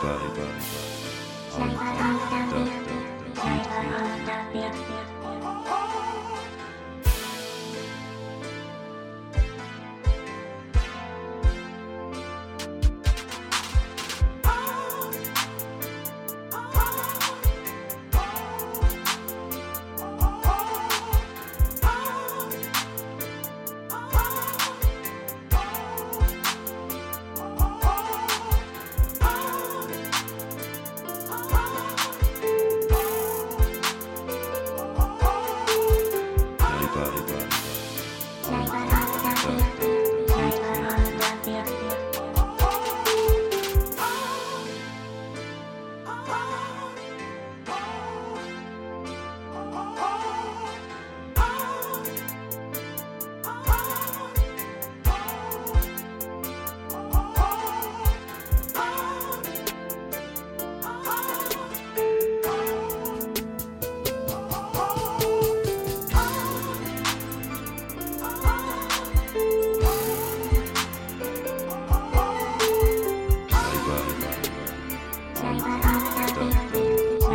Bye. Bye. Bye. Bye.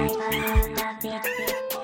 Thank you.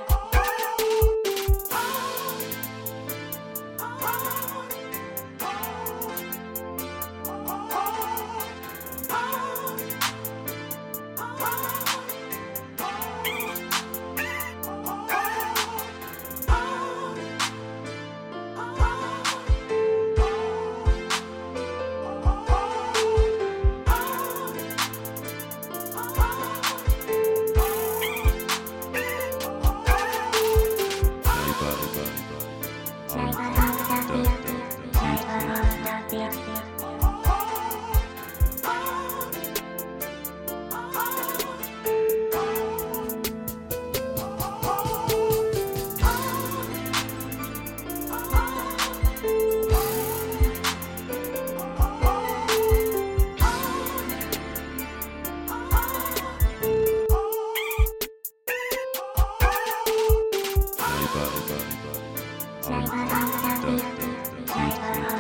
Driver of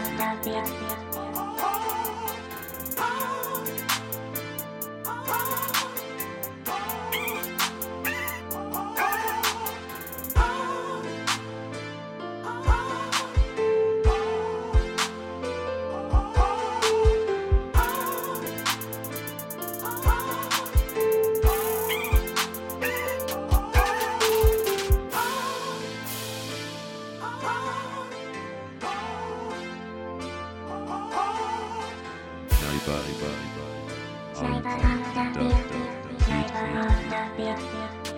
the beat. bye bye bye. Cyber on the beat. Cyber on the beat.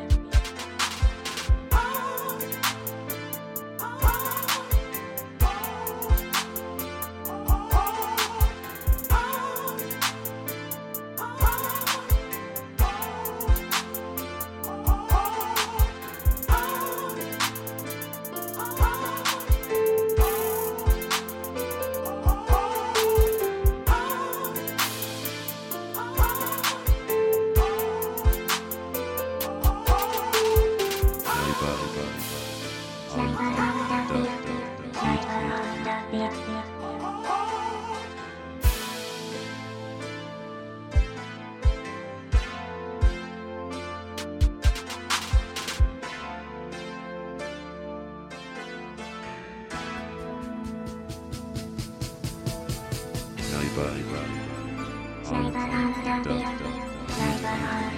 Neighborhood of Neighborhood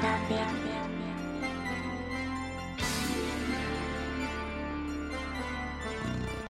of